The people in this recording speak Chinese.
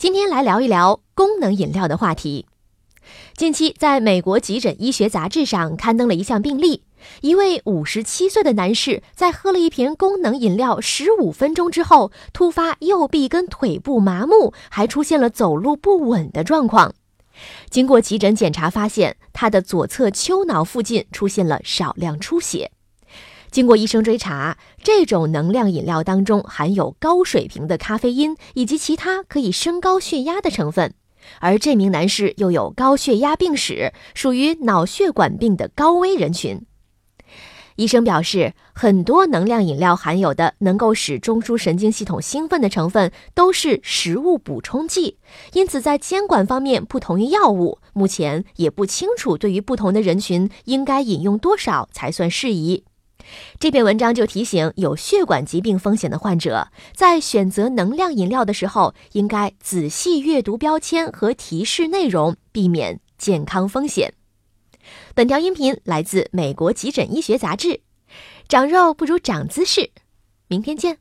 今天来聊一聊功能饮料的话题。近期，在美国急诊医学杂志上刊登了一项病例：一位五十七岁的男士在喝了一瓶功能饮料十五分钟之后，突发右臂跟腿部麻木，还出现了走路不稳的状况。经过急诊检查，发现他的左侧丘脑附近出现了少量出血。经过医生追查，这种能量饮料当中含有高水平的咖啡因以及其他可以升高血压的成分，而这名男士又有高血压病史，属于脑血管病的高危人群。医生表示，很多能量饮料含有的能够使中枢神经系统兴奋的成分都是食物补充剂，因此在监管方面不同于药物，目前也不清楚对于不同的人群应该饮用多少才算适宜。这篇文章就提醒有血管疾病风险的患者，在选择能量饮料的时候，应该仔细阅读标签和提示内容，避免健康风险。本条音频来自美国急诊医学杂志。长肉不如长姿势，明天见。